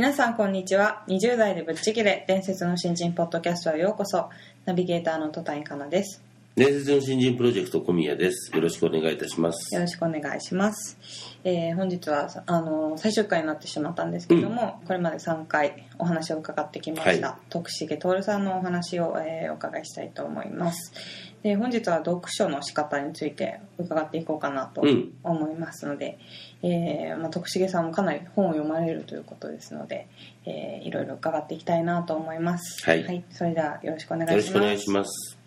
皆さんこんにちは。20代でぶっちぎれ。伝説の新人ポッドキャストへようこそ。ナビゲーターの戸谷香奈です。伝説の新人プロジェクト小宮です。よろしくお願いいたします。よろしくお願いします、えー本日はあの最終回になってしまったんですけども、これまで3回お話を伺ってきました、は徳重徹さんのお話を、えーお伺いしたいと思いますで本日は読書の仕方について伺っていこうかなとうん。思いますので、えーまあ、徳重さんもかなり本を読まれるということですので、えーいろいろ伺っていきたいなと思います。はい。それではよろしくお願いします。よろしくお願いします。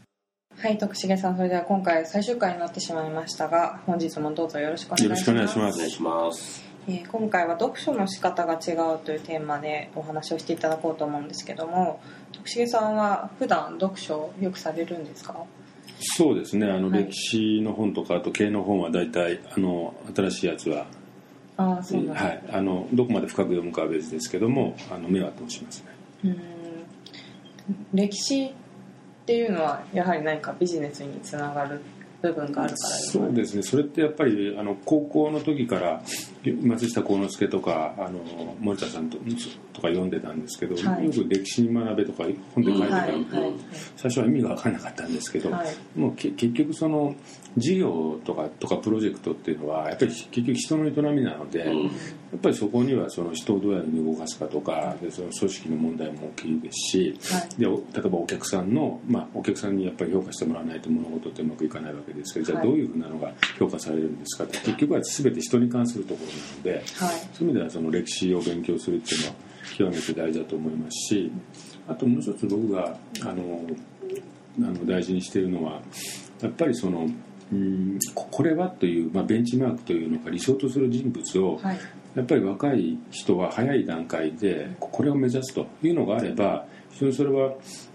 はい、徳重さん、それでは今回最終回になってしまいましたが、本日もどうぞよろしくお願いします。よろしくお願いしまお願いします。えー今回は読書の仕方が違うというテーマでお話をしていただこうと思うんですけども、徳重さんは普段読書をよくされるんですか？そうですね。あのはい。歴史の本とかあと経の本は大体あの新しいやつは、ああ、そうなんです、はい、あのどこまで深く読むかは別ですけどもあの目は通しますね。うーん。歴史っていうのはやはり何かビジネスにつながる部分があるからそうですね。それってやっぱりあの高校の時から松下幸之助とかあの森田さんととか読んでたんですけど、はい。よく歴史に学べとか本で書いてたはいんで、はい。最初は意味が分からなかったんですけど、はい。もうけ結局その事業とかとかプロジェクトっていうのはやっぱり結局人の営みなので、やっぱりそこにはその人をどうやって動かすかとかでその組織の問題も大きいですし、はい。でお例えばお客さんの、まあ、お客さんにやっぱり評価してもらわないと物事ってうまくいかないわけですけどじゃあはい。どういうふうなのが評価されるんですかって結局は全て人に関するところなので。はいそういう意味ではその歴史を勉強するっていうのは極めて大事だと思いますしあともう一つ僕があのあの大事にしているのはやっぱりそのうんここれはという、まあ、ベンチマークというのか理想とする人物をはいやっぱり若い人は早い段階でこれを目指すというのがあれば非常にそれは、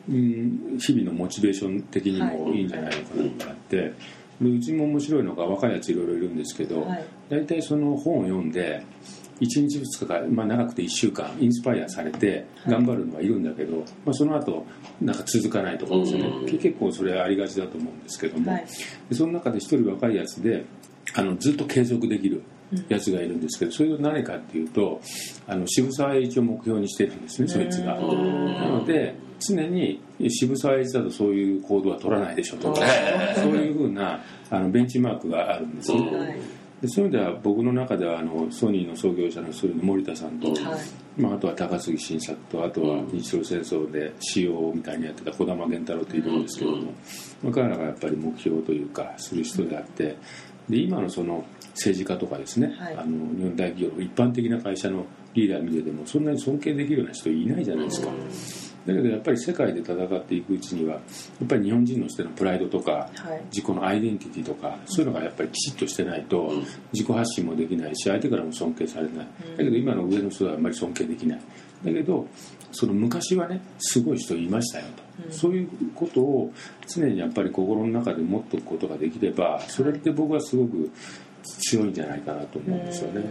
うん、日々のモチベーション的にもいいんじゃないのかなとあって、でうちも面白いのが若いやついろいろいるんですけど、はい。大体その本を読んで1日2日か、まあ、長くて1週間インスパイアされて頑張るのはいるんだけど、まあ、その後なんか続かないとかですね、うん。結構それありがちだと思うんですけども、はい。でその中で一人若いやつであのずっと継続できるやつがいるんですけどそれは何かっていうとあの渋沢栄一を目標にしてるんですねそいつが。なので常に渋沢栄一だとそういう行動は取らないでしょと。かそういうふうなあのベンチマークがあるんです。ね。はい。でそういう意味では僕の中ではあのソニーの創業者の一人の森田さんと、はい。まあ、あとは高杉晋作とあとは日露戦争で CO みたいにやってた児玉源太郎といるんですけども、まあ彼らがやっぱり目標というかする人であってで今のその政治家とかですね、はい。あの日本大企業の一般的な会社のリーダー見ててもそんなに尊敬できるような人いないじゃないですか。だけどやっぱり世界で戦っていくうちにはやっぱり日本人の人のプライドとかはい。自己のアイデンティティとかそういうのがやっぱりきちっとしてないと自己発信もできないし相手からも尊敬されない。だけど今の上の人はあんまり尊敬できない。だけどその昔はねすごい人いましたよと、そういうことを常にやっぱり心の中で持っておくことができればそれって僕はすごく強いんじゃないかなと思うんですよね。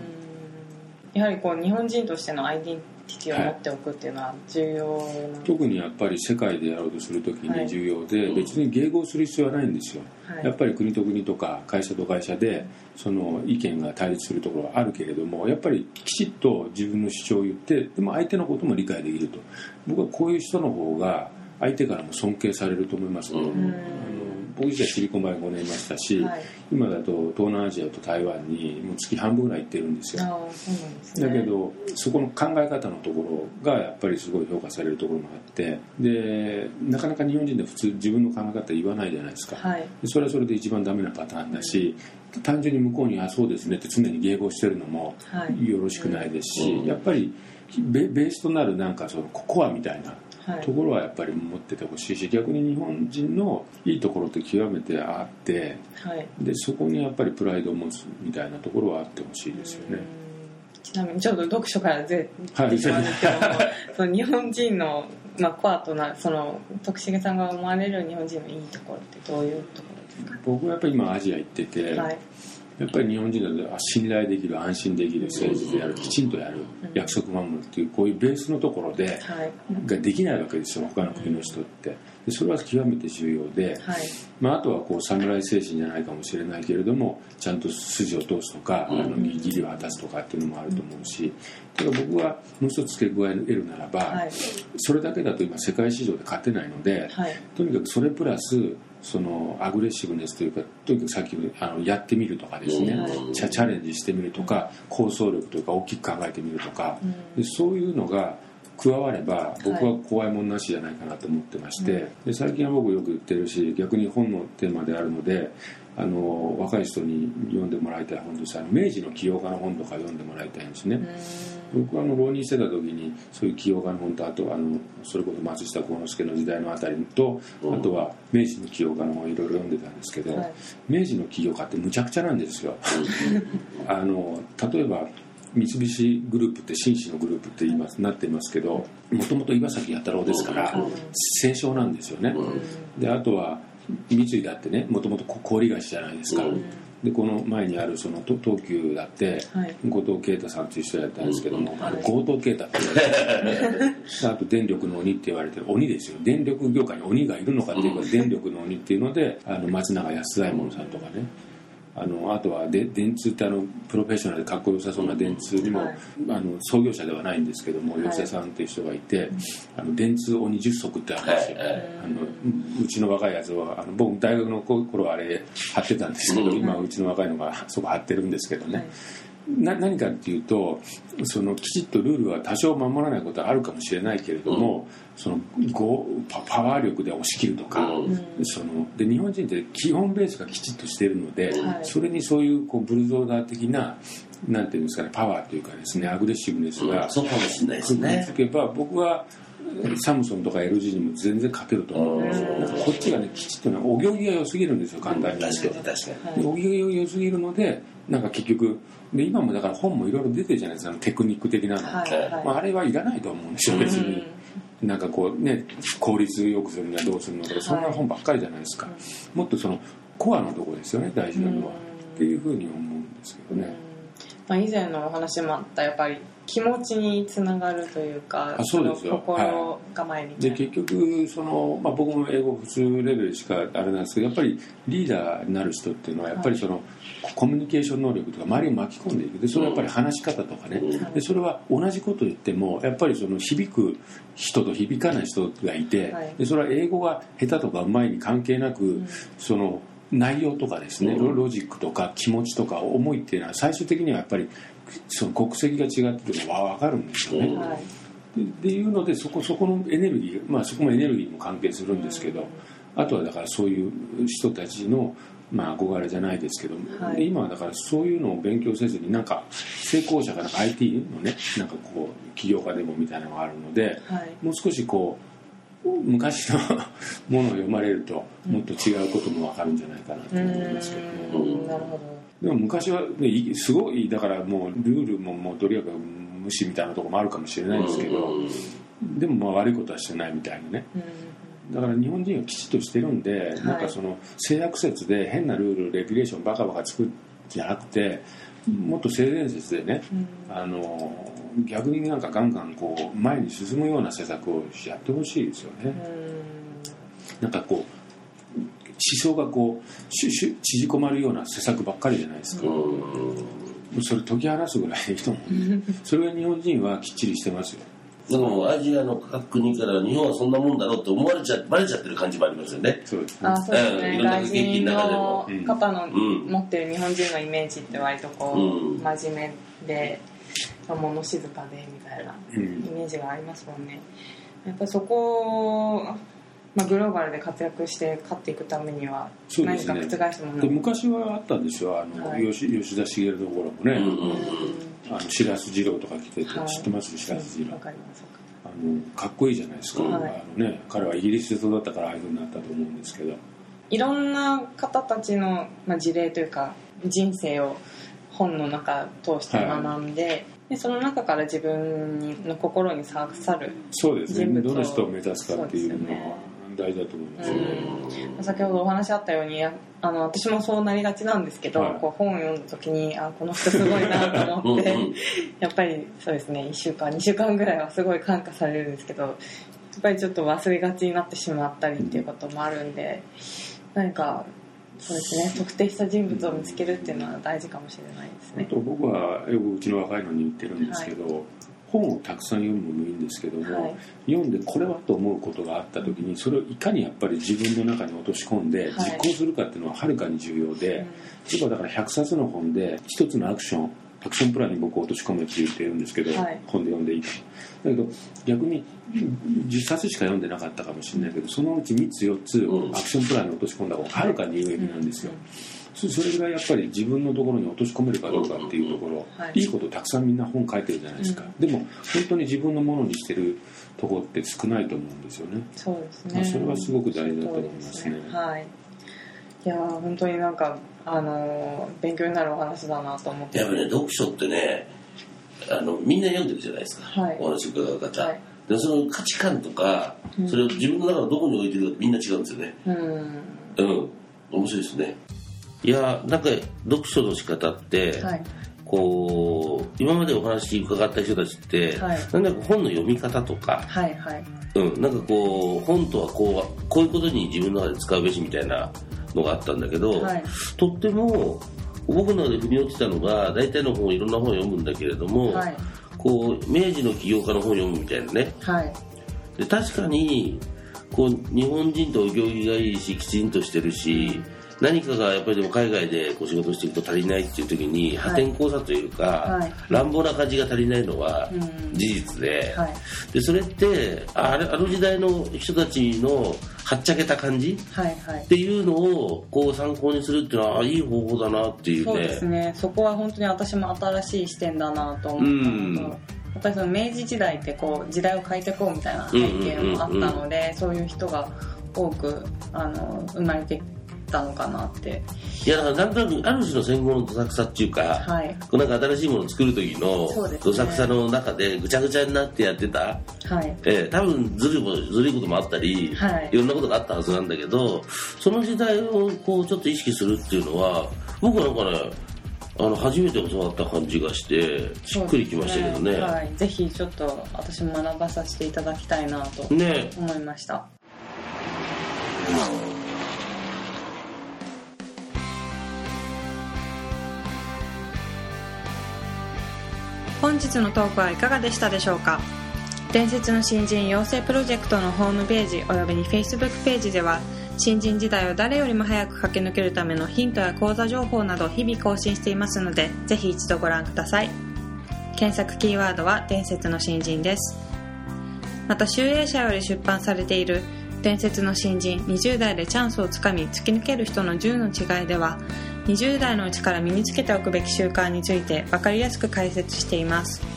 やはりこう日本人としてのアイデンティティを持っておくってい。うのは重要な、特にやっぱり世界でやろうとするときはい。に重要で、別に迎合する必要はないんですよ、はい。やっぱり国と国とか会社と会社でその意見が対立するところはあるけれどもやっぱりきちっと自分の主張を言ってでも相手のことも理解できると。僕はこういう人の方が相手からも尊敬されると思いますね、うん僕自体シリコンバレー5年いましたし、はい。今だと東南アジアと台湾にもう月半分ぐらい行ってるんですよ。ね。だけどそこの考え方のところがやっぱりすごい評価されるところもあってでなかなか日本人で普通自分の考え方言わないじゃないですか、はい。でそれはそれで一番ダメなパターンだし、単純に向こうに「あそうですね」って常に迎合してるのもはい。よろしくないですし、うん。やっぱりベベースとなるなんかそのココアみたいなはいところはやっぱり持っててほしいし逆に日本人のいいところって極めてあってはい。でそこにやっぱりプライドを持つみたいなところはあってほしいですよね。ちなみにちょっと読書からずてしまうんですけども、その日本人の、まあ、コアとなその徳重さんが思われる日本人のいいところってどういうところですか？僕はやっぱり今アジア行ってて、はいやっぱり日本人だとあ信頼できる安心できる政治でやるきちんとやるうん。約束守るっていうこういうベースのところではい。ができないわけですよ他の国の人って。でそれは極めて重要で、はい。まあ、あとはこう侍精神じゃないかもしれないけれどもちゃんと筋を通すとか、うん。あの義理を果たすとかっていうのもあると思うし、ただ僕はもう一つ付け加えるならば、はい。それだけだと今世界市場で勝てないので、はい。とにかくそれプラスそのアグレッシブネスというかとにかくさっきあのやってみるとかですね、うん。チャレンジしてみるとか構想力というか大きく考えてみるとか、うん。でそういうのが加われば僕は怖いもんなしじゃないかなと思ってまして、で最近は僕よく言ってるし逆に本のテーマであるのであの若い人に読んでもらいたい本として明治の起業家の本とか読んでもらいたいんですね。僕はあの浪人してた時にそういう起業家の本とあとあのそれこそ松下幸之助の時代のあたりとうんあとは明治の起業家の本いろいろ読んでたんですけど、はい明治の起業家ってむちゃくちゃなんですよ。あの例えば三菱グループって紳士のグループって言いますなっていますけどもともと岩崎弥太郎ですからうん清少なんですよね。であとは三井だってねもともと氷菓子じゃないですか。う。んでこの前にあるそのと東急だって、はい。後藤啓太さんという人やったんですけども、うんあれ強盗啓太って言われてる。あと電力の鬼って言われてる。鬼ですよ。電力業界に鬼がいるのかっていうか、電力の鬼っていうのであの松永安左衛門さんとかねあのあとはで電通ってあのプロフェッショナルでかっこよさそうな電通にも、はい。あの創業者ではないんですけどもはい。吉田さんっていう人がいて、あの電通鬼10足ってあるんですよ、はい。はい。あのうちの若いやつはあの僕大学の頃はあれ貼ってたんですけど、うん。今うちの若いのがそこ貼ってるんですけどね、はいな何かっていうとそのきちっとルールは多少守らないことはあるかもしれないけれども、そのごパパワー力で押し切るとか、うん。そので日本人って基本ベースがきちっとしているので、はい。それにそういうこうブルゾーダー的ななんていうんですかねパワーというかですねアグレッシブネスがそうかもしれないですね。つけば僕はサムソンとか LG にも全然勝てると思うんですよ。うんなんかこっちがねきちっとねお行儀が良すぎるんですよ簡単に。確かに確かに。お行儀が良すぎるのでなんか結局で今もだから本もいろいろ出てるじゃないですかテクニック的なの、はいはい。まあ、あれはいらないと思うんですよ別に、なんかこうね効率よくするにはどうするのとかそんな本ばっかりじゃないですか、もっとそのコアのところですよね大事なのは、っていうふうに思うんですけどね、まあ、以前のお話もあったやっぱり気持ちにつながるというかあそうですよ。の心構えみたいな、で結局その、まあ、僕も英語普通レベルしかあれなんですけどやっぱりリーダーになる人っていうのはやっぱりその、コミュニケーション能力とか周りを巻き込んでいく。でそれはやっぱり話し方とかね、うん。でそれは同じこと言ってもやっぱりその響く人と響かない人がいて、はい。でそれは英語が下手とかうまいに関係なく、その内容とかですね、うん。ロジックとか気持ちとか思いっていうのは最終的にはやっぱりその国籍が違ってるのは分かるんですよね。ってい。うのでそこそこのエネルギー、まあ、そこもエネルギーも関係するんですけど、あとはだからそういう人たちの、まあ、憧れじゃないですけど、はい。で今はだからそういうのを勉強せずになんか成功者がなんか IT のねなんかこう起業家でもみたいなのがあるのではい。もう少しこう昔のものを読まれるともっと違うことも分かるんじゃないかなとう思いますけどね。ーん。なるほでも昔は、ね、いすごいだからもうルールももうとにかく無視みたいなところもあるかもしれないですけど、でもまあ悪いことはしてないみたいなね。だから日本人はきちっとしてるんで、い。なんかその性悪説で変なルールレギュレーションバカバカ作るんじゃなくてもっと性善説でね、うん。あの逆になんかガンガンこう前に進むような施策をやってほしいですよね、なんかこう思想がこうしゅしゅ縮こまるような施策ばっかりじゃないですか、それ解き放すぐらいでいいと思うそれが日本人はきっちりしてますよ。でもアジアの各国から日本はそんなもんだろうって思われちゃバレちゃってる感じもありますよね。そうですね。あそうですうんねいろんな外人の方のうん。持ってる日本人のイメージって割とこう、うん。真面目でまあ物静かでみたいなうん。イメージがありますもんね。やっぱそこを、まあ、グローバルで活躍して勝っていくためには何かそうですね。覆すもので昔はあったんですよ。あの、はい。吉吉田茂のところもね、うんうんうん。あの白洲二郎とか来てて、はい。知ってます？白洲二郎。わかりますわかりあのかっこいいじゃないですか、はい。あのね、彼はイギリスで育ったからああいうふうになったと思うんですけど。いろんな方たちの、まあ、事例というか人生を本の中通して学んで,、でその中から自分の心に刺さるそうですね。どの人を目指すかっていうのは大事だと思います。よね、先ほどお話あったようにああの私もそうなりがちなんですけど、はい。こう本を読んだ時にあこの人すごいなと思ってうんうん。やっぱりそうですね1週間2週間ぐらいはすごい感化されるんですけどやっぱりちょっと忘れがちになってしまったりっていうこともあるんで何かそうですね。特定した人物を見つけるっていうのは大事かもしれないですね。あと僕はよくうちの若いのに言ってるんですけど、本をたくさん読むのもいいんですけども、はい。読んでこれはと思うことがあった時にそれをいかにやっぱり自分の中に落とし込んではい。実行するかっていうのははるかに重要で、僕はだから100冊の本で一つのアクションアクションプランに僕を落とし込むって言ってるんですけど、はい。本で読んでいいとだけど逆に10冊しか読んでなかったかもしれないけどそのうち3つ4つうん。アクションプランに落とし込んだ方がはるかに有益なんですよ、そそれぐらいやっぱり自分のところに落とし込めるかどうかっていうところ、はい。い、いことたくさんみんな本書いてるじゃないですか、でも本当に自分のものにしてるところって少ないと思うんですよね。そうですまあねそれはすごく大事だと思いますね。ですはいいやー本当になんかあのー勉強になるお話だなと思って。やっぱりね読書ってねあのみんな読んでるじゃないですか、はい。お話伺う方、はい。でその価値観とか、それを自分の中のどこに置いてるかみんな違うんですよね。うん。うん。面白いですね。いやなんか読書の仕方って、はい。こう今までお話伺った人たちって、はい。なんだか本の読み方とか、はいはい。うん、なんかこう本とはこうこういうことに自分の中で使うべしみたいなのがあったんだけど、はい。とっても僕の中で腑に落ちたのが大体の本いろんな本を読むんだけれども、はい。こう明治の起業家の本を読むみたいなね。はい。で確かにこう日本人とお行儀がいいしきちんとしてるし何かがやっぱりでも海外でこう仕事していくと足りないっていう時に破天荒さというか、はい。乱暴な感じが足りないのはうん。事実で,、はい。でそれってああれあの時代の人たちのはっちゃけた感じはいはい。っていうのをこう参考にするっていうのはあいい方法だなっていうね。そうですね。そこは本当に私も新しい視点だなと思ったのと、うん。やっぱりその明治時代ってこう時代を変えていこうみたいな背景もあったので、そういう人が多くあの生まれてきたのかなって。いやだからなんとなくある種の戦後のどさくさっていうか、はい。こうなんか新しいものを作る時のどさくさの中でぐちゃぐちゃになってやってた、はい。えー多分ずるいことずるいこともあったり、はい。ろんなことがあったはずなんだけどその時代をこうちょっと意識するっていうのは僕はなんかねあの初めて教わった感じがしてしっくりきましたけどね。そうですはい、ぜひちょっと私も学ばさせていただきたいなとね。思いました。本日のトークはいかがでしたでしょうか？伝説の新人養成プロジェクトのホームページおよびに Facebook ページでは新人時代を誰よりも早く駆け抜けるためのヒントや講座情報など日々更新していますのでぜひ一度ご覧ください。検索キーワードは伝説の新人です。また集英社より出版されている伝説の新人20代でチャンスをつかみ突き抜ける人の10の違いでは20代のうちから身につけておくべき習慣について分かりやすく解説しています。